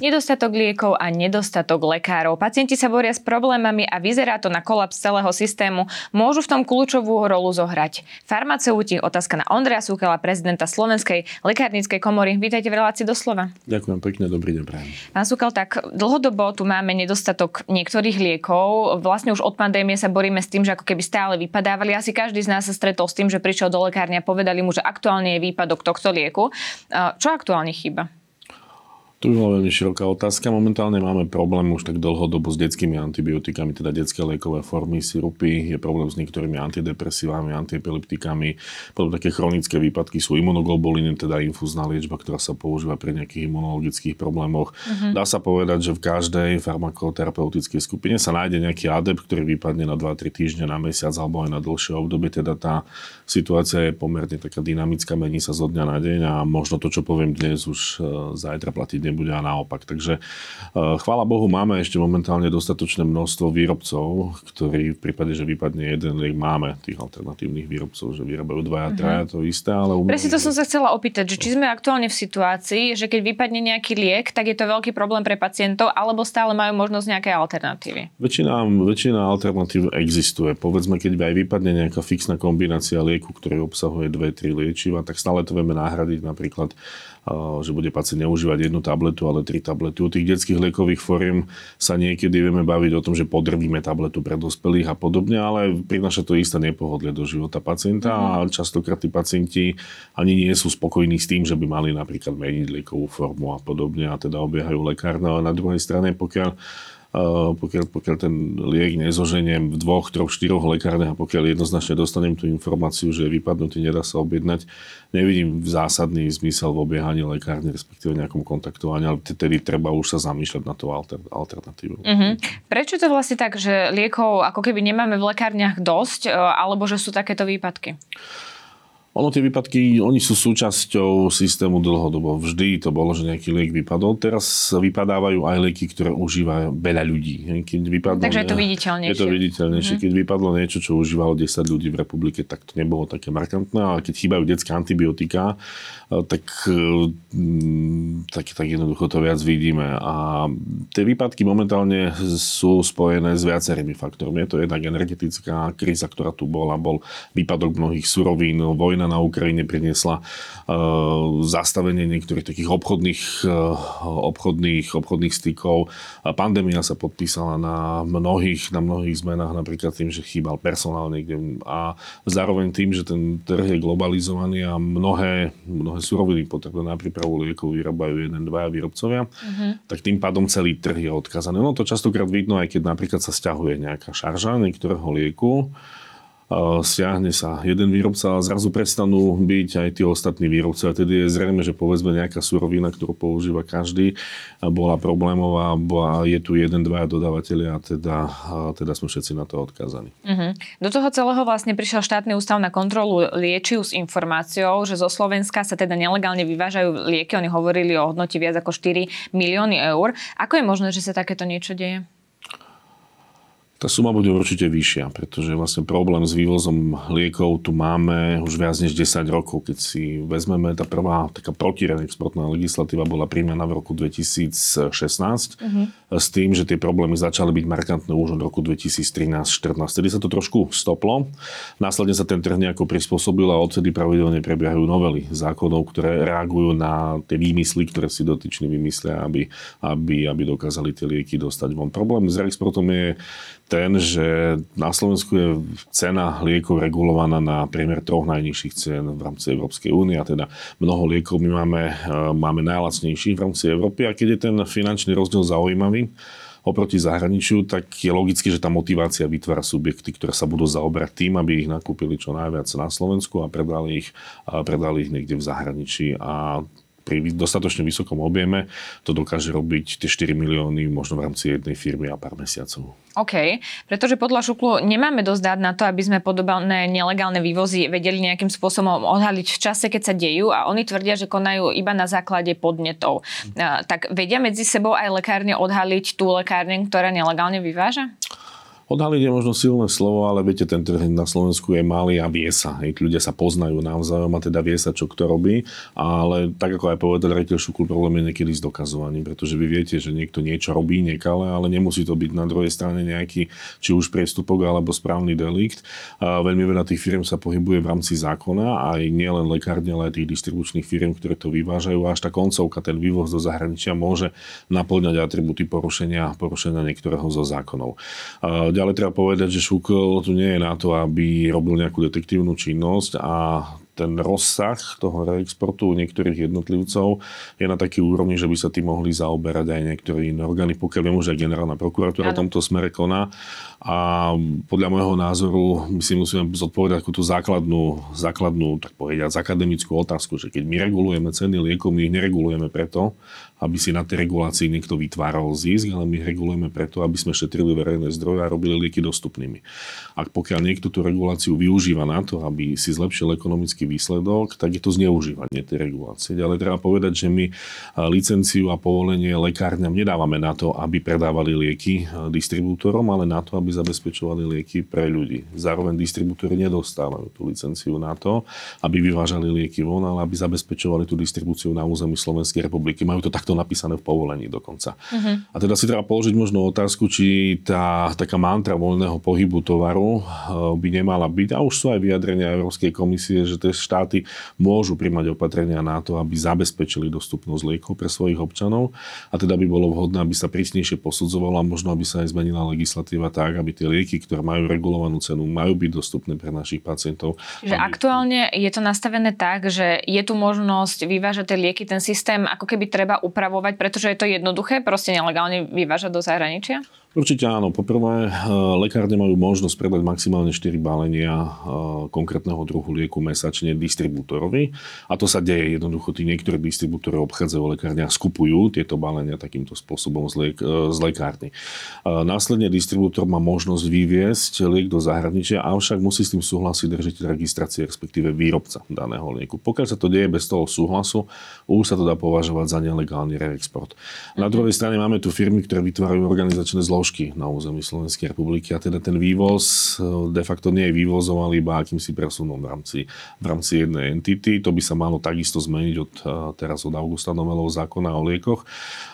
Nedostatok liekov a nedostatok lekárov. Pacienti sa boria s problémami a vyzerá to na kolaps celého systému. Môžu v tom kľúčovú rolu zohrať farmaceuti. Otázka na Ondreja Súkela, prezidenta Slovenskej lekárnickej komory. Vítajte v relácii doslova. Ďakujem pekne, dobrý deň prajem. Pán Súkel, tak dlhodobo tu máme nedostatok niektorých liekov. Vlastne už od pandémie sa boríme s tým, že ako keby stále vypadávali. Asi každý z nás sa stretol s tým, že prišiel do lekárne a povedali mu, že aktuálne je výpadok tohto lieku. Čo aktuálne chýba? To by bola veľmi široká otázka. Momentálne máme problém už tak dlhodobo s detskými antibiotikami, teda detské liekové formy, sirupy. Je problém s niektorými antidepresívami, antiepileptikami. Potom také chronické výpadky sú imunoglobuliny, teda infúzna liečba, ktorá sa používa pri nejakých imunologických problémoch. Uh-huh. Dá sa povedať, že v každej farmakoterapeutickej skupine sa nájde nejaký adept, ktorý vypadne na 2-3 týždne, na mesiac alebo aj na dlhšie obdobie. Teda tá situácia je pomerne taká dynamická, mení sa zo dňa na deň a možno to, čo poviem dnes, už e, zajtra platiť nebude a naopak. Takže eh, chvála Bohu máme ešte momentálne dostatočné množstvo výrobcov, ktorí v prípade, že vypadne jeden máme tých alternatívnych výrobcov, že vyrábajú dva a traja, to isté, ale... Umiem, Presne to som sa chcela opýtať, že či sme aktuálne v situácii, že keď vypadne nejaký liek, tak je to veľký problém pre pacientov, alebo stále majú možnosť nejaké alternatívy? Väčšina, väčšina alternatív existuje. Povedzme, keď aj vypadne nejaká fixná kombinácia lieku, ktorý obsahuje dve, tri liečiva, tak stále to vieme nahradiť napríklad že bude pacient neužívať jednu tabletu, ale tri tablety. U tých detských liekových foriem sa niekedy vieme baviť o tom, že podrvíme tabletu pre dospelých a podobne, ale prináša to isté nepohodlie do života pacienta a mhm. častokrát tí pacienti ani nie sú spokojní s tým, že by mali napríklad meniť liekovú formu a podobne a teda obiehajú lekárne. Ale na druhej strane, pokiaľ pokiaľ, pokiaľ ten liek nezoženiem v dvoch, troch, štyroch lekárniach a pokiaľ jednoznačne dostanem tú informáciu, že je vypadnutý, nedá sa objednať, nevidím zásadný zmysel v obiehaní lekárne, respektíve nejakom kontaktovaní, ale tedy treba už sa zamýšľať na tú alter, alternatívu. Uh-huh. Prečo to vlastne tak, že liekov ako keby nemáme v lekárniach dosť, e, alebo že sú takéto výpadky? Ono tie výpadky, oni sú súčasťou systému dlhodobo. Vždy to bolo, že nejaký liek vypadol. Teraz vypadávajú aj lieky, ktoré užíva veľa ľudí. Keď vypadlo, Takže je to viditeľnejšie. Je to viditeľnejšie. Mm-hmm. Keď vypadlo niečo, čo užívalo 10 ľudí v republike, tak to nebolo také markantné. Ale keď chýbajú detské antibiotika, tak, mm, tak, tak jednoducho to viac vidíme. A tie výpadky momentálne sú spojené s viacerými faktormi. Je to jednak energetická kríza, ktorá tu bola, bol výpadok mnohých surovín, vojna vojna na Ukrajine priniesla uh, zastavenie niektorých takých obchodných, uh, obchodných, obchodných stykov. Pandémia sa podpísala na mnohých, na mnohých zmenách, napríklad tým, že chýbal personál niekde a zároveň tým, že ten trh je globalizovaný a mnohé, mnohé suroviny potrebné na prípravu liekov vyrábajú jeden, dvaja výrobcovia, uh-huh. tak tým pádom celý trh je odkazaný. No to častokrát vidno, aj keď napríklad sa stiahuje nejaká šarža niektorého lieku, stiahne sa jeden výrobca a zrazu prestanú byť aj tí ostatní výrobci. A tedy je zrejme, že povedzme nejaká surovina, ktorú používa každý, bola problémová, bola, je tu jeden, dvaja dodávateľia a teda, a teda sme všetci na to odkázaní. Uh-huh. Do toho celého vlastne prišiel štátny ústav na kontrolu liečiv s informáciou, že zo Slovenska sa teda nelegálne vyvážajú lieky. Oni hovorili o hodnote viac ako 4 milióny eur. Ako je možné, že sa takéto niečo deje? Tá suma bude určite vyššia, pretože vlastne problém s vývozom liekov tu máme už viac než 10 rokov. Keď si vezmeme, tá prvá taká protireexportná legislatíva bola príjmená v roku 2016 uh-huh. s tým, že tie problémy začali byť markantné už od roku 2013-14. Tedy sa to trošku stoplo. Následne sa ten trh nejako prispôsobil a odtedy pravidelne prebiehajú novely zákonov, ktoré reagujú na tie výmysly, ktoré si dotyční vymyslia, aby, aby, aby dokázali tie lieky dostať von. Problém s reexportom je ten, že na Slovensku je cena liekov regulovaná na priemer troch najnižších cien v rámci Európskej únie a teda mnoho liekov my máme, e, máme najlacnejších v rámci Európy a keď je ten finančný rozdiel zaujímavý, oproti zahraničiu, tak je logické, že tá motivácia vytvára subjekty, ktoré sa budú zaoberať tým, aby ich nakúpili čo najviac na Slovensku a predali ich, predali ich niekde v zahraničí. A pri dostatočne vysokom objeme to dokáže robiť tie 4 milióny možno v rámci jednej firmy a pár mesiacov. OK, pretože podľa Šuklu nemáme dosť dát na to, aby sme podobné nelegálne vývozy vedeli nejakým spôsobom odhaliť v čase, keď sa dejú a oni tvrdia, že konajú iba na základe podnetov. Hm. Tak vedia medzi sebou aj lekárne odhaliť tú lekárne, ktorá nelegálne vyváža? Odhaliť je možno silné slovo, ale viete, ten trh na Slovensku je malý a vie sa. Hej, ľudia sa poznajú navzájom a teda vie sa, čo kto robí. Ale tak ako aj povedal Retel Šukul, problém je niekedy s dokazovaním, pretože vy viete, že niekto niečo robí nekale, ale nemusí to byť na druhej strane nejaký či už priestupok alebo správny delikt. A veľmi veľa tých firm sa pohybuje v rámci zákona aj nielen lekárne, ale aj tých distribučných firm, ktoré to vyvážajú. Až tá koncovka, ten vývoz do zahraničia môže naplňať atributy porušenia, porušenia niektorého zo zákonov. A ale treba povedať, že Šukl tu nie je na to, aby robil nejakú detektívnu činnosť a ten rozsah toho reexportu niektorých jednotlivcov je na taký úrovni, že by sa tým mohli zaoberať aj niektorí iné orgány, pokiaľ viem, že aj generálna prokuratúra v tomto smere koná. A podľa môjho názoru my si musíme zodpovedať takú tú základnú, základnú, tak povedať, akademickú otázku, že keď my regulujeme ceny liekov, my ich neregulujeme preto, aby si na tej regulácii niekto vytváral zisk, ale my regulujeme preto, aby sme šetrili verejné zdroje a robili lieky dostupnými. Ak pokiaľ niekto tú reguláciu využíva na to, aby si zlepšil ekonomický výsledok, tak je to zneužívanie tej regulácie. Ale treba povedať, že my licenciu a povolenie lekárňam nedávame na to, aby predávali lieky distribútorom, ale na to, aby zabezpečovali lieky pre ľudí. Zároveň distribútory nedostávajú tú licenciu na to, aby vyvážali lieky von, ale aby zabezpečovali tú distribúciu na území Slovenskej republiky. Majú to takto to napísané v povolení dokonca. Uh-huh. A teda si treba položiť možno otázku, či tá taká mantra voľného pohybu tovaru eh, by nemala byť, a už sú aj vyjadrenia Európskej komisie, že tie štáty môžu primať opatrenia na to, aby zabezpečili dostupnosť liekov pre svojich občanov a teda by bolo vhodné, aby sa prísnejšie posudzovalo a možno aby sa aj zmenila legislatíva tak, aby tie lieky, ktoré majú regulovanú cenu, majú byť dostupné pre našich pacientov. Že aby... aktuálne je to nastavené tak, že je tu možnosť vyvážať tie lieky, ten systém ako keby treba upravovať, pretože je to jednoduché, proste nelegálne vyvážať do zahraničia? Určite áno. Poprvé, eh, lekárne majú možnosť predať maximálne 4 balenia eh, konkrétneho druhu lieku mesačne distribútorovi. A to sa deje jednoducho. Tí niektorí distribútory obchádzajú lekárne a skupujú tieto balenia takýmto spôsobom z, liek, z lekárny. Následne distribútor má možnosť vyviesť liek do zahraničia, avšak musí s tým súhlasiť držiteľ registrácie, respektíve výrobca daného lieku. Pokiaľ sa to deje bez toho súhlasu, už sa to dá považovať za nelegálny reexport. Na druhej strane máme tu firmy, ktoré vytvárajú organizačné zložky zložky na území Slovenskej republiky a teda ten vývoz e, de facto nie je vývozom, ale iba akýmsi presunom v rámci, v rámci jednej entity. To by sa malo takisto zmeniť od e, teraz od augusta novelov zákona o liekoch.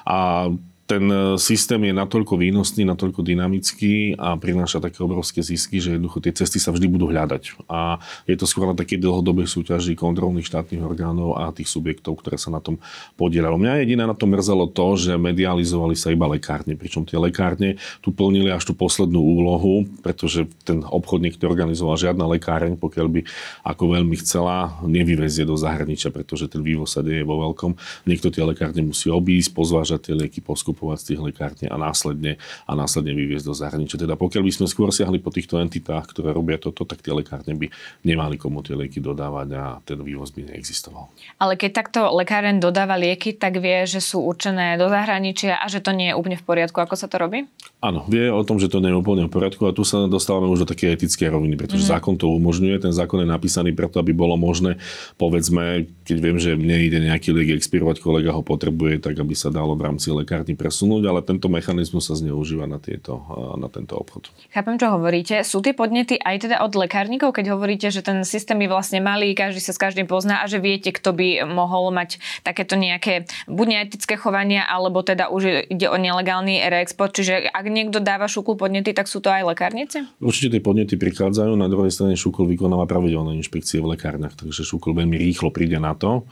A ten e, systém je natoľko výnosný, natoľko dynamický a prináša také obrovské zisky, že jednoducho tie cesty sa vždy budú hľadať. A je to skôr na také dlhodobé súťaži kontrolných štátnych orgánov a tých subjektov, ktoré sa na tom podielali. Mňa jediné na tom mrzelo to, že medializovali sa iba lekárne, pričom tie lekárne tu plnili až tú poslednú úlohu, pretože ten obchodník, ktorý organizoval žiadna lekáreň, pokiaľ by ako veľmi chcela, nevyvezie do zahraničia, pretože ten vývoz sa deje vo veľkom. Niekto tie lekárne musí obísť, pozvážať tie lieky, poskup nakupovať z tých lekární a následne, a následne vyviezť do zahraničia. Teda pokiaľ by sme skôr siahli po týchto entitách, ktoré robia toto, tak tie lekárne by nemali komu tie lieky dodávať a ten vývoz by neexistoval. Ale keď takto lekáren dodáva lieky, tak vie, že sú určené do zahraničia a že to nie je úplne v poriadku. Ako sa to robí? Áno, vie o tom, že to nie je úplne v poriadku a tu sa dostávame už do také etické roviny, pretože mm-hmm. zákon to umožňuje. Ten zákon je napísaný preto, aby bolo možné, povedzme, keď viem, že mne ide nejaký liek expirovať, kolega ho potrebuje, tak aby sa dalo v rámci lekárny presunúť, ale tento mechanizmus sa zneužíva na, tieto, na tento obchod. Chápem, čo hovoríte. Sú tie podnety aj teda od lekárnikov, keď hovoríte, že ten systém je vlastne malý, každý sa s každým pozná a že viete, kto by mohol mať takéto nejaké buď neetické chovania, alebo teda už ide o nelegálny reexport. Čiže ak niekto dáva šukul podnety, tak sú to aj lekárnice? Určite tie podnety prichádzajú. Na druhej strane šukul vykonáva pravidelné inšpekcie v lekárniach, takže šukul veľmi rýchlo príde na to,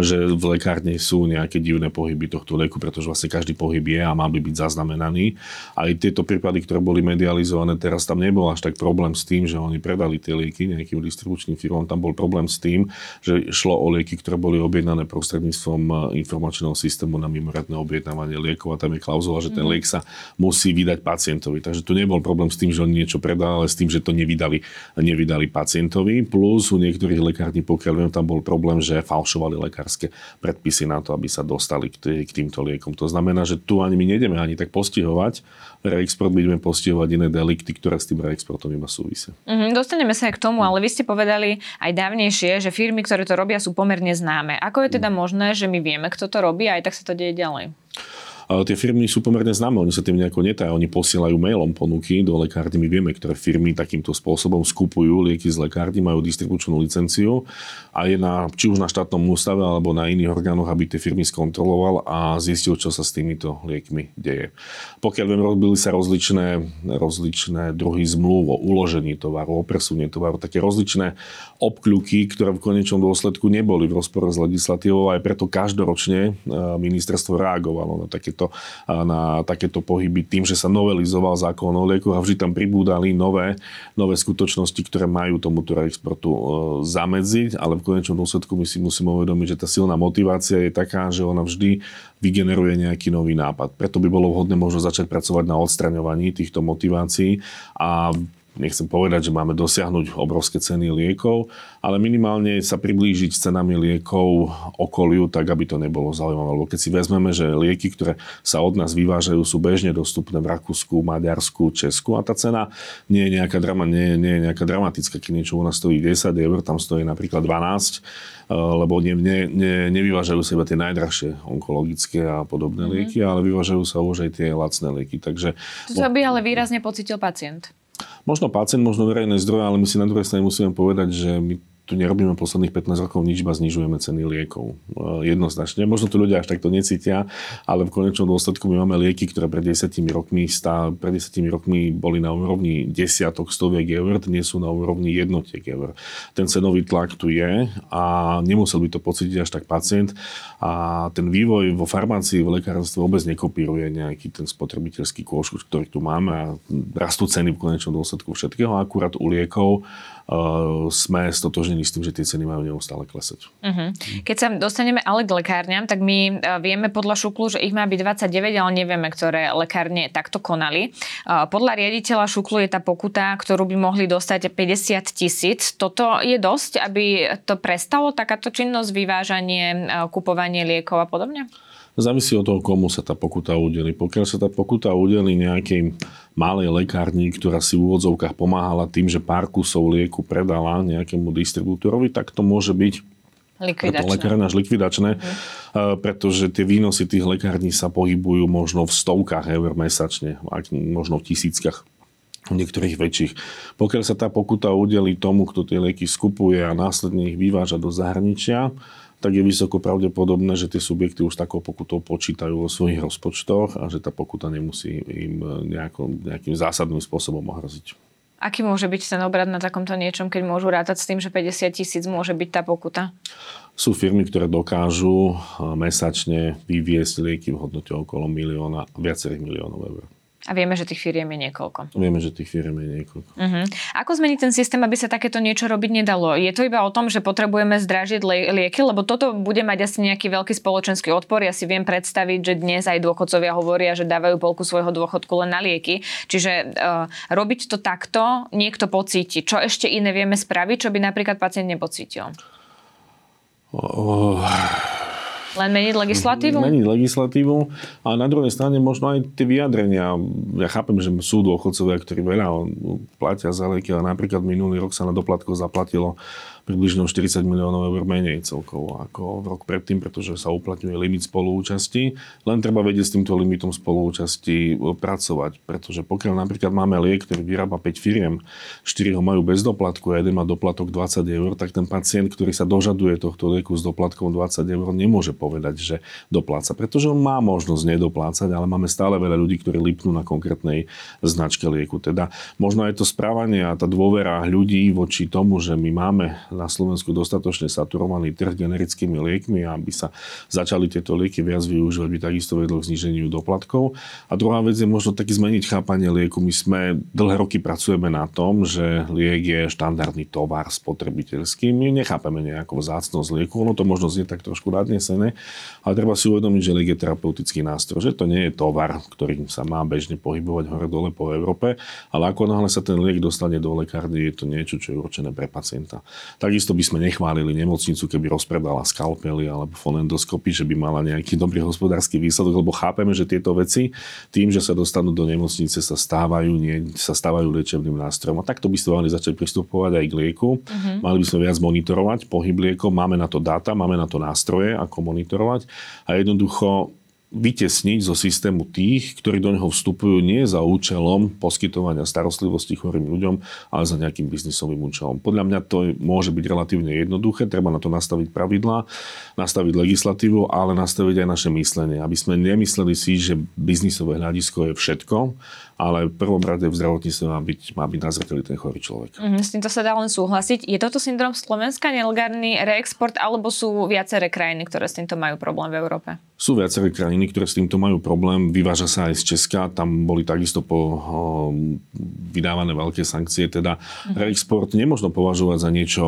že v lekárni sú nejaké divné pohyby tohto lieku, pretože vlastne každý pohyb je a mal by byť zaznamenaný. Aj tieto prípady, ktoré boli medializované, teraz tam nebol až tak problém s tým, že oni predali tie lieky nejakým distribučným firmám. Tam bol problém s tým, že šlo o lieky, ktoré boli objednané prostredníctvom e, informačného systému na mimoriadne objednávanie liekov a tam je klauzula, že ten mhm. liek sa musí vydať pacientovi. Takže tu nebol problém s tým, že oni niečo predali, ale s tým, že to nevydali, nevydali pacientovi. Plus u niektorých lekární, pokiaľ viem, tam bol problém, že falšovali lekárske predpisy na to, aby sa dostali k, týmto liekom. To znamená, že tu ani my nejdeme ani tak postihovať reexport, budeme postihovať iné delikty, ktoré s tým reexportom iba súvisia. Mm-hmm, dostaneme sa aj k tomu, ale vy ste povedali aj dávnejšie, že firmy, ktoré to robia, sú pomerne známe. Ako je teda mm. možné, že my vieme, kto to robí a aj tak sa to deje ďalej? Tie firmy sú pomerne známe, oni sa tým nejako netajú, oni posielajú mailom ponuky do lekárny. My vieme, ktoré firmy takýmto spôsobom skupujú lieky z lekárny, majú distribučnú licenciu a je na, či už na štátnom ústave alebo na iných orgánoch, aby tie firmy skontroloval a zistil, čo sa s týmito liekmi deje. Pokiaľ viem, robili sa rozličné, rozličné druhy zmluv o uložení tovaru, o presunie tovaru, také rozličné obkľuky, ktoré v konečnom dôsledku neboli v rozpore s legislatívou, aj preto každoročne e, ministerstvo reagovalo na takéto takéto, na takéto pohyby tým, že sa novelizoval zákon o liekoch a vždy tam pribúdali nové, nové skutočnosti, ktoré majú tomuto exportu e, zamedziť, ale v konečnom dôsledku my si musíme uvedomiť, že tá silná motivácia je taká, že ona vždy vygeneruje nejaký nový nápad. Preto by bolo vhodné možno začať pracovať na odstraňovaní týchto motivácií a nechcem povedať, že máme dosiahnuť obrovské ceny liekov, ale minimálne sa priblížiť cenami liekov okoliu, tak aby to nebolo zaujímavé. Lebo keď si vezmeme, že lieky, ktoré sa od nás vyvážajú, sú bežne dostupné v Rakúsku, Maďarsku, Česku a tá cena nie je nejaká, drama, nie, nie je nejaká dramatická. Keď niečo u nás stojí 10 eur, tam stojí napríklad 12, eh, lebo ne, ne, ne, nevyvážajú sa iba tie najdrahšie onkologické a podobné mm-hmm. lieky, ale vyvážajú sa už aj tie lacné lieky. Takže, to by ale výrazne pocítil pacient. Možno pacient, možno verejné zdroje, ale my si na druhej strane musíme povedať, že my tu nerobíme posledných 15 rokov nič, iba znižujeme ceny liekov. E, jednoznačne. Možno tu ľudia až takto necítia, ale v konečnom dôsledku my máme lieky, ktoré pred 10 rokmi, stá, pred 10 rokmi boli na úrovni desiatok, stoviek eur, dnes sú na úrovni jednotiek eur. Ten cenový tlak tu je a nemusel by to pocítiť až tak pacient a ten vývoj vo farmácii, v lekárstve vôbec nekopíruje nejaký ten spotrebiteľský kôš, ktorý tu máme a rastú ceny v konečnom dôsledku všetkého. Akurát u liekov sme stotožnení s tým, že tie ceny majú neustále klesať. Uh-huh. Keď sa dostaneme ale k lekárňam, tak my uh, vieme podľa Šuklu, že ich má byť 29, ale nevieme, ktoré lekárne takto konali. Uh, podľa riaditeľa Šuklu je tá pokuta, ktorú by mohli dostať 50 tisíc. Toto je dosť, aby to prestalo, takáto činnosť, vyvážanie, kupovanie liekov a podobne? Závisí od toho, komu sa tá pokuta udeli. Pokiaľ sa tá pokuta udeli nejakej malej lekárni, ktorá si v úvodzovkách pomáhala tým, že pár kusov lieku predala nejakému distribútorovi, tak to môže byť Likvidačné. lekárne až likvidačné, mm. pretože tie výnosy tých lekární sa pohybujú možno v stovkách eur mesačne, možno v tisíckach niektorých väčších. Pokiaľ sa tá pokuta udeli tomu, kto tie lieky skupuje a následne ich vyváža do zahraničia, tak je vysoko pravdepodobné, že tie subjekty už takou pokutou počítajú vo svojich rozpočtoch a že tá pokuta nemusí im nejako, nejakým zásadným spôsobom ohroziť. Aký môže byť ten obrad na takomto niečom, keď môžu rátať s tým, že 50 tisíc môže byť tá pokuta? Sú firmy, ktoré dokážu mesačne vyviesť lieky v hodnote okolo milióna, viacerých miliónov eur. A vieme, že tých firiem je niekoľko. Vieme, že tých firiem je niekoľko. Uh-huh. Ako zmeniť ten systém, aby sa takéto niečo robiť nedalo? Je to iba o tom, že potrebujeme zdražiť lieky, lebo toto bude mať asi nejaký veľký spoločenský odpor. Ja si viem predstaviť, že dnes aj dôchodcovia hovoria, že dávajú polku svojho dôchodku len na lieky. Čiže uh, robiť to takto niekto pocíti. Čo ešte iné vieme spraviť, čo by napríklad pacient nepocítil? Oh len meniť legislatívu? Meniť legislatívu a na druhej strane možno aj tie vyjadrenia. Ja chápem, že sú dôchodcovia, ktorí veľa platia za lieky, ale napríklad minulý rok sa na doplatko zaplatilo približne 40 miliónov eur menej celkovo ako v rok predtým, pretože sa uplatňuje limit spoluúčasti. Len treba vedieť s týmto limitom spoluúčasti e, pracovať, pretože pokiaľ napríklad máme liek, ktorý vyrába 5 firiem, 4 ho majú bez doplatku a jeden má doplatok 20 eur, tak ten pacient, ktorý sa dožaduje tohto lieku s doplatkom 20 eur, nemôže povedať, že dopláca, pretože on má možnosť nedoplácať, ale máme stále veľa ľudí, ktorí lipnú na konkrétnej značke lieku. Teda možno aj to správanie a tá dôvera ľudí voči tomu, že my máme na Slovensku dostatočne saturovaný trh generickými liekmi aby sa začali tieto lieky viac využívať, by takisto vedlo k zniženiu doplatkov. A druhá vec je možno taký zmeniť chápanie lieku. My sme dlhé roky pracujeme na tom, že liek je štandardný tovar spotrebiteľský. My nechápeme nejakú vzácnosť lieku, ono to možno znie tak trošku nadnesené, ale treba si uvedomiť, že liek je terapeutický nástroj, že to nie je tovar, ktorým sa má bežne pohybovať hore-dole po Európe, ale ako náhle sa ten liek dostane do lekárny, je to niečo, čo je určené pre pacienta. Takisto by sme nechválili nemocnicu, keby rozpredala skalpely alebo fonendoskopy, že by mala nejaký dobrý hospodársky výsledok, lebo chápeme, že tieto veci tým, že sa dostanú do nemocnice, sa stávajú, nie, sa stávajú liečebným nástrojom. A takto by ste mali začať pristupovať aj k lieku. Uh-huh. Mali by sme viac monitorovať pohyb liekov, máme na to dáta, máme na to nástroje, ako monitorovať a jednoducho vytesniť zo systému tých, ktorí do neho vstupujú nie za účelom poskytovania starostlivosti chorým ľuďom, ale za nejakým biznisovým účelom. Podľa mňa to môže byť relatívne jednoduché, treba na to nastaviť pravidlá, nastaviť legislatívu, ale nastaviť aj naše myslenie, aby sme nemysleli si, že biznisové hľadisko je všetko, ale v prvom rade v zdravotníctve má byť, má byť na zreteli ten chorý človek. Mm, s týmto sa dá len súhlasiť. Je toto syndrom Slovenska, nelegálny reexport, alebo sú viaceré krajiny, ktoré s týmto majú problém v Európe? Sú viaceré krajiny, ktoré s týmto majú problém. Vyváža sa aj z Česka. Tam boli takisto po o, vydávané veľké sankcie. Teda mm. reexport nemôžno považovať za niečo,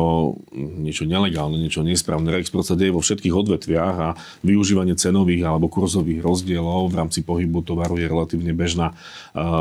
niečo nelegálne, niečo nesprávne. Reexport sa deje vo všetkých odvetviach a využívanie cenových alebo kurzových rozdielov v rámci pohybu tovaru je relatívne bežná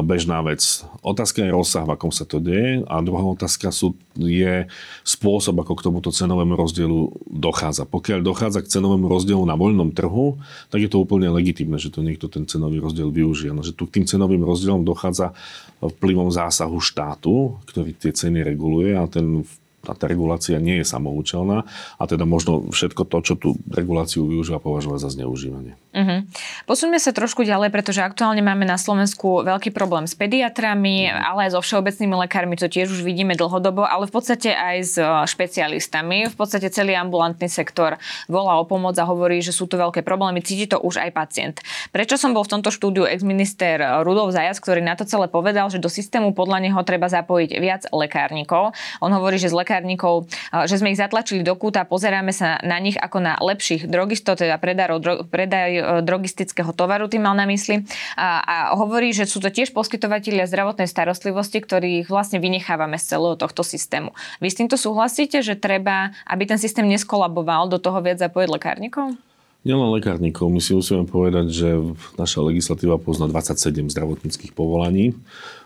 bežná vec. Otázka je rozsah, v akom sa to deje a druhá otázka sú, je spôsob, ako k tomuto cenovému rozdielu dochádza. Pokiaľ dochádza k cenovému rozdielu na voľnom trhu, tak je to úplne legitimné, že to niekto ten cenový rozdiel využije. No, že tu k tým cenovým rozdielom dochádza vplyvom zásahu štátu, ktorý tie ceny reguluje a ten tá, tá regulácia nie je samoučelná a teda možno všetko to, čo tú reguláciu využíva, považovať za zneužívanie. Uh-huh. Posuňme sa trošku ďalej, pretože aktuálne máme na Slovensku veľký problém s pediatrami, uh-huh. ale aj so všeobecnými lekármi, to tiež už vidíme dlhodobo, ale v podstate aj s e, špecialistami. V podstate celý ambulantný sektor volá o pomoc a hovorí, že sú tu veľké problémy, cíti to už aj pacient. Prečo som bol v tomto štúdiu ex-minister Rudolf Zajac, ktorý na to celé povedal, že do systému podľa neho treba zapojiť viac lekárnikov. On hovorí, že z lekárnikov, že sme ich zatlačili do kúta, pozeráme sa na nich ako na lepších drogistov, teda predárov, dro, predaj e, drogistického tovaru, tým mal na mysli. A, a hovorí, že sú to tiež poskytovateľia zdravotnej starostlivosti, ktorých vlastne vynechávame z celého tohto systému. Vy s týmto súhlasíte, že treba, aby ten systém neskolaboval, do toho viac zapojiť lekárnikov? Nielen lekárnikov, my si musíme povedať, že naša legislatíva pozná 27 zdravotníckých povolaní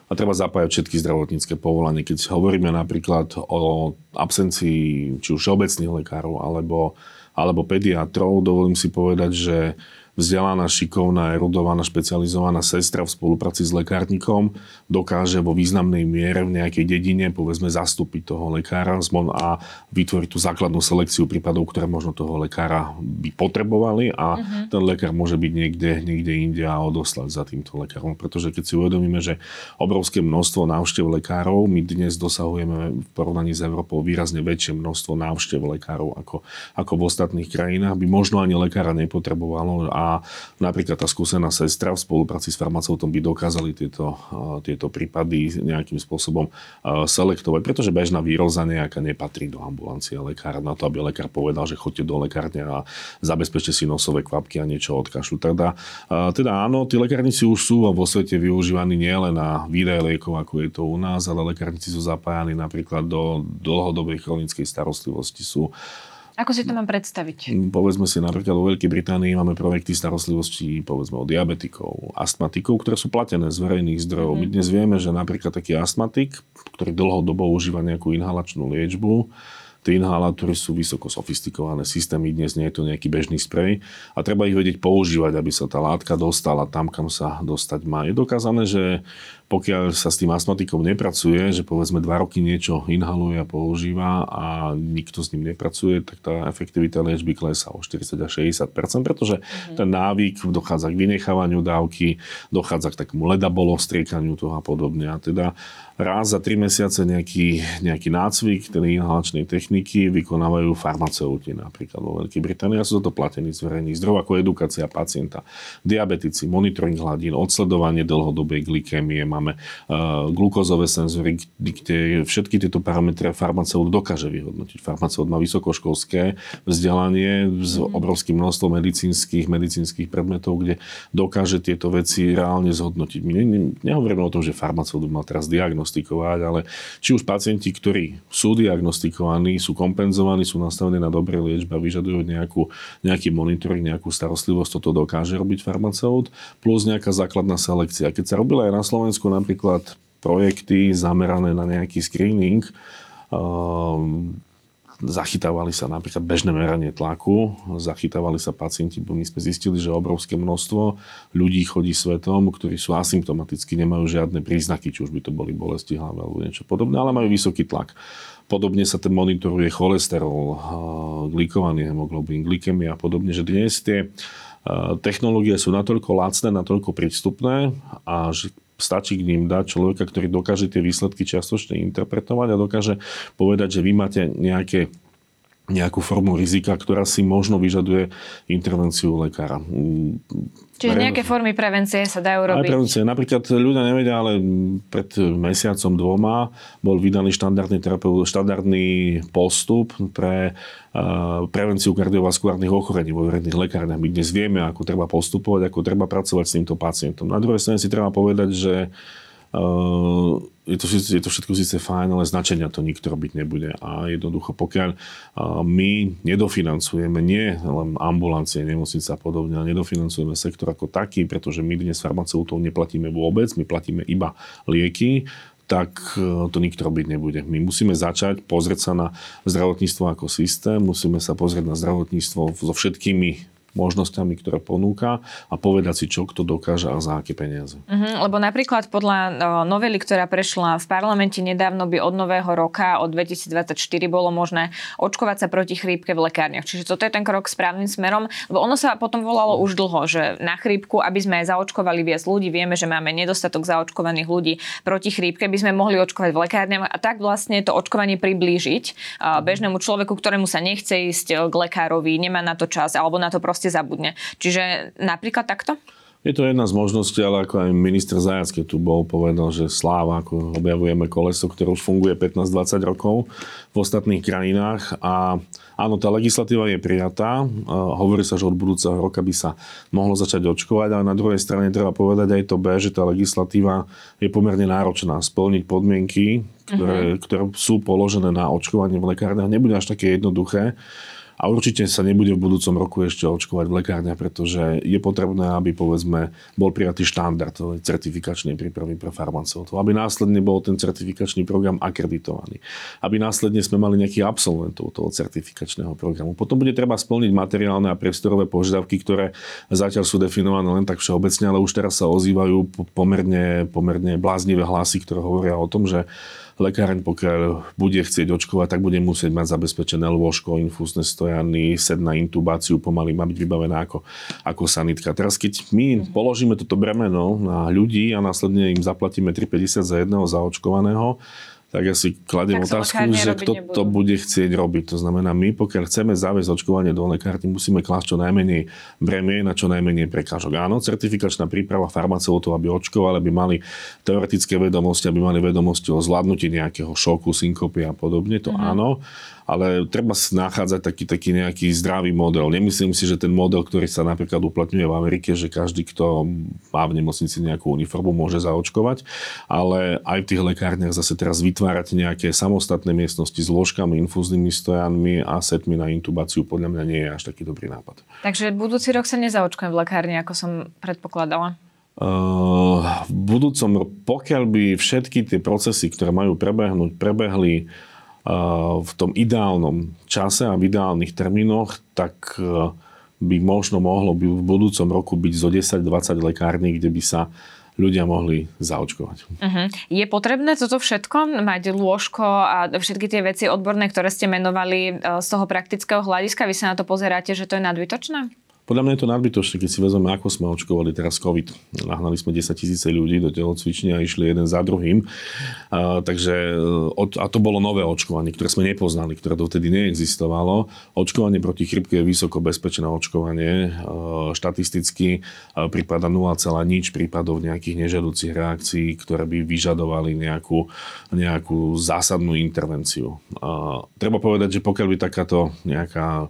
a treba zapájať všetky zdravotnícke povolanie. Keď hovoríme napríklad o absencii či už všeobecných lekárov alebo, alebo pediatrov, dovolím si povedať, že vzdelaná, šikovná, erudovaná, špecializovaná sestra v spolupráci s lekárnikom dokáže vo významnej miere v nejakej dedine povedzme zastúpiť toho lekára a vytvoriť tú základnú selekciu prípadov, ktoré možno toho lekára by potrebovali a uh-huh. ten lekár môže byť niekde, niekde inde a odoslať za týmto lekárom. Pretože keď si uvedomíme, že obrovské množstvo návštev lekárov, my dnes dosahujeme v porovnaní s Európou výrazne väčšie množstvo návštev lekárov ako, ako v ostatných krajinách, by možno ani lekára nepotrebovalo a napríklad tá skúsená sestra v spolupráci s farmaceutom by dokázali tieto, tieto prípady nejakým spôsobom selektovať, pretože bežná výroza nejaká nepatrí do ambulancie lekára na to, aby lekár povedal, že chodte do lekárne a zabezpečte si nosové kvapky a niečo od kašlu. Teda, teda áno, tí lekárnici už sú vo svete využívaní nielen na výdaj liekov, ako je to u nás, ale lekárnici sú zapájani napríklad do dlhodobej chronickej starostlivosti. Sú ako si to mám predstaviť? Povedzme si, napríklad vo Veľkej Británii máme projekty starostlivosti povedzme o diabetikov, astmatikov, ktoré sú platené z verejných zdrojov. Mm-hmm. My dnes vieme, že napríklad taký astmatik, ktorý dlhodobo užíva nejakú inhalačnú liečbu, Tie inhalátory sú vysoko sofistikované systémy, dnes nie je to nejaký bežný sprej a treba ich vedieť používať, aby sa tá látka dostala tam, kam sa dostať má. Je dokázané, že pokiaľ sa s tým astmatikom nepracuje, že povedzme dva roky niečo inhaluje a používa a nikto s ním nepracuje, tak tá efektivita liečby klesá o 40 až 60 pretože mm-hmm. ten návyk dochádza k vynechávaniu dávky, dochádza k takému ledabolo striekaniu toho a podobne. A teda raz za 3 mesiace nejaký, nejaký nácvik tej inhalačnej techniky vykonávajú farmaceuti napríklad vo Veľkej Británii a sú to platení z verejných zdrojov ako edukácia pacienta, diabetici, monitoring hladín, odsledovanie dlhodobej glykémie, máme uh, glukózové senzory, kde všetky tieto parametre farmaceut dokáže vyhodnotiť. Farmaceut má vysokoškolské vzdelanie s mhm. obrovským množstvom medicínskych, medicínskych predmetov, kde dokáže tieto veci reálne zhodnotiť. My ne, ne, nehovoríme o tom, že farmaceut mal teraz diagnostikovať, ale či už pacienti, ktorí sú diagnostikovaní, sú kompenzovaní, sú nastavení na dobré liečba, vyžadujú nejakú, nejaký monitoring, nejakú starostlivosť, toto dokáže robiť farmaceut, plus nejaká základná selekcia. Keď sa robila aj na Slovensku napríklad projekty zamerané na nejaký screening, um, zachytávali sa napríklad bežné meranie tlaku, zachytávali sa pacienti, my sme zistili, že obrovské množstvo ľudí chodí svetom, ktorí sú asymptomaticky, nemajú žiadne príznaky, či už by to boli bolesti hlavy alebo niečo podobné, ale majú vysoký tlak. Podobne sa ten monitoruje cholesterol, glikovaný hemoglobín, glykemia a podobne, že dnes tie technológie sú natoľko lacné, natoľko prístupné a že stačí k ním dať človeka, ktorý dokáže tie výsledky čiastočne interpretovať a dokáže povedať, že vy máte nejaké nejakú formu rizika, ktorá si možno vyžaduje intervenciu lekára. Čiže nejaké formy prevencie sa dajú robiť? Aj prevencie. Napríklad ľudia nevedia, ale pred mesiacom dvoma bol vydaný štandardný, štandardný postup pre uh, prevenciu kardiovaskulárnych ochorení vo verejných lekárniach. My dnes vieme, ako treba postupovať, ako treba pracovať s týmto pacientom. Na druhej strane si treba povedať, že uh, je to, je to všetko síce fajn, ale značenia to nikto robiť nebude. A jednoducho, pokiaľ my nedofinancujeme nie len ambulancie, nemocnice a podobne, ale nedofinancujeme sektor ako taký, pretože my dnes farmaceutov neplatíme vôbec, my platíme iba lieky, tak e, to nikto robiť nebude. My musíme začať pozrieť sa na zdravotníctvo ako systém, musíme sa pozrieť na zdravotníctvo so všetkými možnosťami, ktoré ponúka a povedať si, čo kto dokáže a za aké peniaze. Uh-huh, lebo napríklad podľa novely, ktorá prešla v parlamente nedávno, by od nového roka, od 2024 bolo možné očkovať sa proti chrípke v lekárniach. Čiže toto je ten krok správnym smerom, lebo ono sa potom volalo už dlho, že na chrípku, aby sme zaočkovali viac ľudí, vieme, že máme nedostatok zaočkovaných ľudí proti chrípke, by sme mohli očkovať v lekárniach a tak vlastne to očkovanie priblížiť bežnému človeku, ktorému sa nechce ísť k lekárovi, nemá na to čas alebo na to proste proste zabudne. Čiže napríklad takto? Je to jedna z možností, ale ako aj minister Zajac, keď tu bol, povedal, že sláva, ako objavujeme koleso, ktoré už funguje 15-20 rokov v ostatných krajinách a áno, tá legislatíva je prijatá. Hovorí sa, že od budúceho roka by sa mohlo začať očkovať, ale na druhej strane treba povedať aj to B, že tá legislatíva je pomerne náročná. Splniť podmienky, ktoré, uh-huh. ktoré sú položené na očkovanie v lekárniach, nebude až také jednoduché. A určite sa nebude v budúcom roku ešte očkovať v lekárniach, pretože je potrebné, aby povedzme bol prijatý štandard certifikačnej prípravy pre farmaceutov, aby následne bol ten certifikačný program akreditovaný, aby následne sme mali nejakých absolventov toho certifikačného programu. Potom bude treba splniť materiálne a priestorové požiadavky, ktoré zatiaľ sú definované len tak všeobecne, ale už teraz sa ozývajú pomerne, pomerne bláznivé hlasy, ktoré hovoria o tom, že lekáreň, pokiaľ bude chcieť očkovať, tak bude musieť mať zabezpečené lôžko, infúzne stojany, sed na intubáciu, pomaly má byť vybavená ako, ako sanitka. Teraz keď my mhm. položíme toto bremeno na ľudí a následne im zaplatíme 3,50 za jedného zaočkovaného, tak ja si kladiem tak otázku, že kto nebudú. to bude chcieť robiť. To znamená, my pokiaľ chceme zaviesť očkovanie do lekárny, musíme klásť čo najmenej bremie na čo najmenej prekážok. Áno, certifikačná príprava farmaceutov, aby očkovali, aby mali teoretické vedomosti, aby mali vedomosti o zvládnutí nejakého šoku, synkopy a podobne, to mm-hmm. áno ale treba nachádzať taký, taký nejaký zdravý model. Nemyslím si, že ten model, ktorý sa napríklad uplatňuje v Amerike, že každý, kto má v nemocnici nejakú uniformu, môže zaočkovať, ale aj v tých lekárniach zase teraz vytvárať nejaké samostatné miestnosti s ložkami, infúznymi stojanmi a setmi na intubáciu podľa mňa nie je až taký dobrý nápad. Takže budúci rok sa nezaočkujem v lekárni, ako som predpokladala? Uh, v budúcom, pokiaľ by všetky tie procesy, ktoré majú prebehnúť, prebehli v tom ideálnom čase a v ideálnych termínoch, tak e, by možno mohlo by v budúcom roku byť zo 10-20 lekární, kde by sa ľudia mohli zaočkovať. Uh-huh. Je potrebné toto všetko? Mať lôžko a všetky tie veci odborné, ktoré ste menovali e, z toho praktického hľadiska? Vy sa na to pozeráte, že to je nadbytočné? Podľa mňa je to nadbytočné, keď si vezmeme, ako sme očkovali teraz COVID. Nahnali sme 10 tisíce ľudí do telocvične a išli jeden za druhým. A, takže, a to bolo nové očkovanie, ktoré sme nepoznali, ktoré dovtedy neexistovalo. Očkovanie proti chrypke je vysoko bezpečné očkovanie. Štatisticky prípada 0, nič prípadov nejakých nežadúcich reakcií, ktoré by vyžadovali nejakú, nejakú zásadnú intervenciu. A, treba povedať, že pokiaľ by takáto nejaká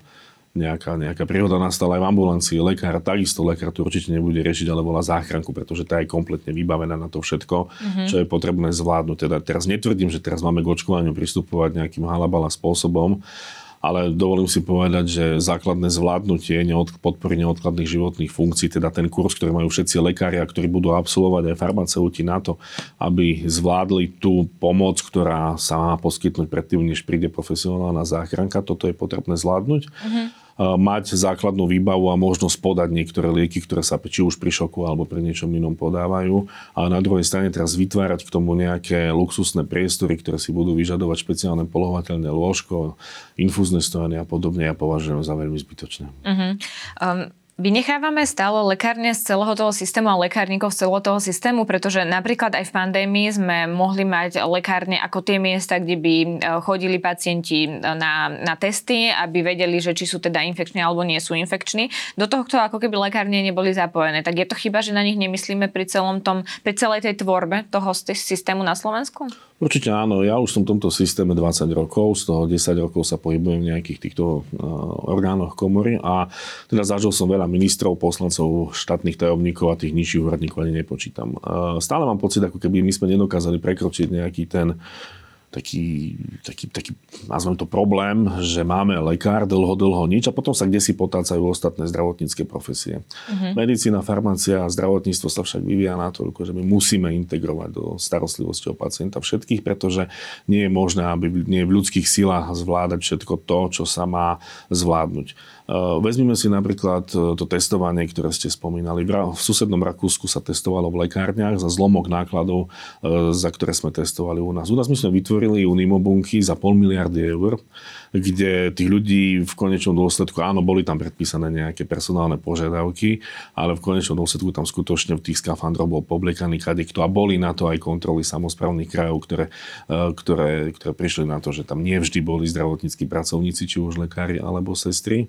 nejaká, nejaká príhoda nastala aj v ambulancii, lekár, takisto lekár to určite nebude riešiť, ale volá záchranku, pretože tá je kompletne vybavená na to všetko, mm-hmm. čo je potrebné zvládnuť. Teda teraz netvrdím, že teraz máme k očkovaniu pristupovať nejakým halabala spôsobom, ale dovolím si povedať, že základné zvládnutie neod, podpory neodkladných životných funkcií, teda ten kurz, ktorý majú všetci lekári a ktorí budú absolvovať aj farmaceuti na to, aby zvládli tú pomoc, ktorá sa má poskytnúť predtým, než príde profesionálna záchranka, toto je potrebné zvládnuť. Uh-huh mať základnú výbavu a možnosť podať niektoré lieky, ktoré sa či už pri šoku alebo pri niečom inom podávajú. A na druhej strane teraz vytvárať k tomu nejaké luxusné priestory, ktoré si budú vyžadovať špeciálne polovateľné lôžko, infúzne stojany a podobne, ja považujem za veľmi zbytočné. Uh-huh. Um... Vynechávame stále lekárne z celého toho systému a lekárnikov z celého toho systému, pretože napríklad aj v pandémii sme mohli mať lekárne ako tie miesta, kde by e, chodili pacienti na, na testy, aby vedeli, že či sú teda infekční alebo nie sú infekční. Do tohto ako keby lekárne neboli zapojené. Tak je to chyba, že na nich nemyslíme pri celom tom, pri celej tej tvorbe toho systému na Slovensku? Určite áno, ja už som v tomto systéme 20 rokov, z toho 10 rokov sa pohybujem v nejakých týchto uh, orgánoch komory a teda zažil som veľa ministrov, poslancov, štátnych tajomníkov a tých nižších úradníkov ani nepočítam. Uh, stále mám pocit, ako keby my sme nedokázali prekročiť nejaký ten taký, taký, taký, nazvem to problém, že máme lekár dlho, dlho nič a potom sa kde si potácajú ostatné zdravotnícke profesie. Uh-huh. Medicína, farmácia a zdravotníctvo sa však vyvíja natoľko, že my musíme integrovať do starostlivosti o pacienta všetkých, pretože nie je možné, aby nie je v ľudských silách zvládať všetko to, čo sa má zvládnuť. Eh, vezmime si napríklad eh, to testovanie, ktoré ste spomínali. V susednom Rakúsku sa testovalo v lekárniach za zlomok nákladov, eh, za ktoré sme testovali u nás. U nás my sme vytvorili unimobunky za pol miliardy eur, kde tých ľudí v konečnom dôsledku, áno, boli tam predpísané nejaké personálne požiadavky, ale v konečnom dôsledku tam skutočne v tých skafandroch bol poblekaný kadekto a boli na to aj kontroly samozprávnych krajov, ktoré, ktoré, ktoré prišli na to, že tam nevždy boli zdravotníckí pracovníci, či už lekári alebo sestry.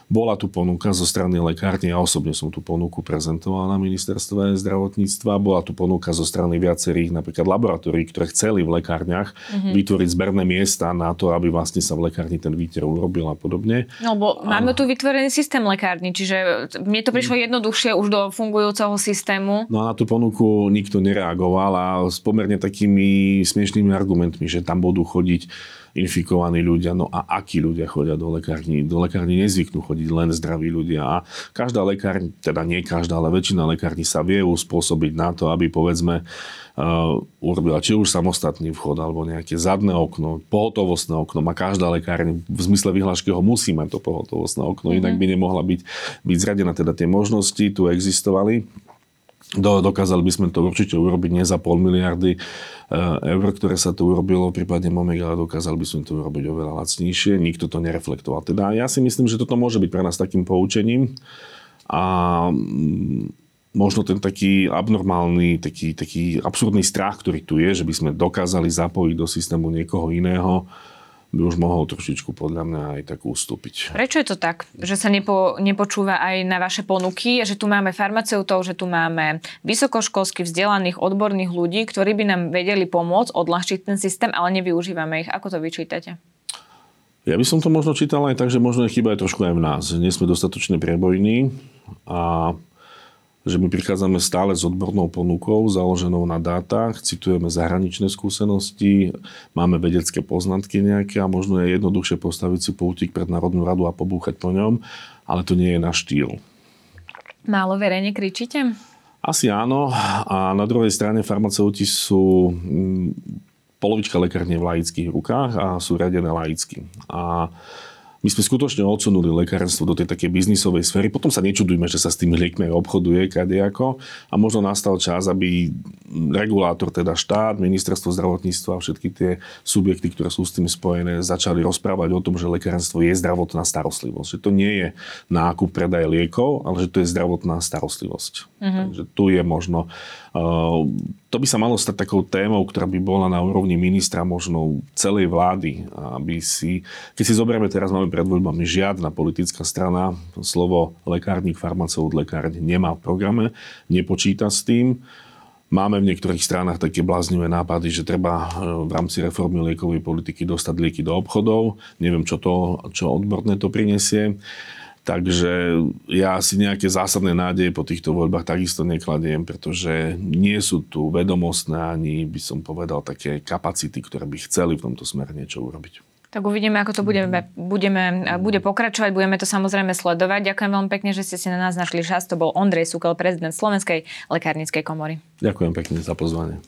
Bola tu ponuka zo strany lekárne, ja osobne som tú ponuku prezentoval na ministerstve zdravotníctva, bola tu ponuka zo strany viacerých napríklad laboratórií, ktoré chceli v lekárniach mm-hmm. vytvoriť zberné miesta na to, aby vlastne sa v lekárni ten výter urobil a podobne. No bo a... máme tu vytvorený systém lekárny, čiže mne to prišlo jednoduchšie už do fungujúceho systému. No a na tú ponuku nikto nereagoval a s pomerne takými smiešnými argumentmi, že tam budú chodiť infikovaní ľudia. No a akí ľudia chodia do lekární? Do lekární nezvyknú chodiť len zdraví ľudia. A každá lekárň, teda nie každá, ale väčšina lekární sa vie uspôsobiť na to, aby povedzme uh, urobila či už samostatný vchod alebo nejaké zadné okno, pohotovostné okno. Má každá lekárň v zmysle vyhlášky ho musí mať to pohotovostné okno, mm-hmm. inak by nemohla byť, byť zradená. Teda tie možnosti tu existovali. Do, dokázali by sme to určite urobiť nie za pol miliardy eh, eur, ktoré sa to urobilo, prípadne Momik, ale dokázali by sme to urobiť oveľa lacnejšie. Nikto to nereflektoval. Teda ja si myslím, že toto môže byť pre nás takým poučením a mm, možno ten taký abnormálny, taký, taký absurdný strach, ktorý tu je, že by sme dokázali zapojiť do systému niekoho iného, by už mohol trošičku podľa mňa aj tak ustúpiť. Prečo je to tak, že sa nepo, nepočúva aj na vaše ponuky, že tu máme farmaceutov, že tu máme vysokoškolsky vzdelaných odborných ľudí, ktorí by nám vedeli pomôcť odľahčiť ten systém, ale nevyužívame ich. Ako to vyčítate? Ja by som to možno čítal aj tak, že možno chyba je trošku aj v nás. Nie sme dostatočne prebojní a že my prichádzame stále s odbornou ponukou založenou na dátach, citujeme zahraničné skúsenosti, máme vedecké poznatky nejaké a možno je jednoduchšie postaviť si poutík pred Národnú radu a pobúchať po ňom, ale to nie je náš štýl. Málo verejne kričíte? Asi áno. A na druhej strane farmaceuti sú mm, polovička lekárne v laických rukách a sú radené laicky. A my sme skutočne odsunuli lekárstvo do tej takej biznisovej sféry. Potom sa nečudujme, že sa s tými liekmi obchoduje kadejako. A možno nastal čas, aby regulátor, teda štát, ministerstvo zdravotníctva a všetky tie subjekty, ktoré sú s tým spojené, začali rozprávať o tom, že lekárstvo je zdravotná starostlivosť. Že to nie je nákup, predaj liekov, ale že to je zdravotná starostlivosť. Mm-hmm. Takže tu je možno... Uh, to by sa malo stať takou témou, ktorá by bola na úrovni ministra možno celej vlády, aby si, keď si zoberieme teraz máme pred voľbami žiadna politická strana, slovo lekárnik, farmaceut, lekárň nemá v programe, nepočíta s tým. Máme v niektorých stranách také bláznivé nápady, že treba e, v rámci reformy liekovej politiky dostať lieky do obchodov. Neviem, čo, to, čo odborné to prinesie. Takže ja si nejaké zásadné nádeje po týchto voľbách takisto nekladiem, pretože nie sú tu vedomostné ani, by som povedal, také kapacity, ktoré by chceli v tomto smere niečo urobiť. Tak uvidíme, ako to budeme, budeme, bude pokračovať, budeme to samozrejme sledovať. Ďakujem veľmi pekne, že ste si na nás našli čas. To bol Ondrej Sukel, prezident Slovenskej lekárnickej komory. Ďakujem pekne za pozvanie.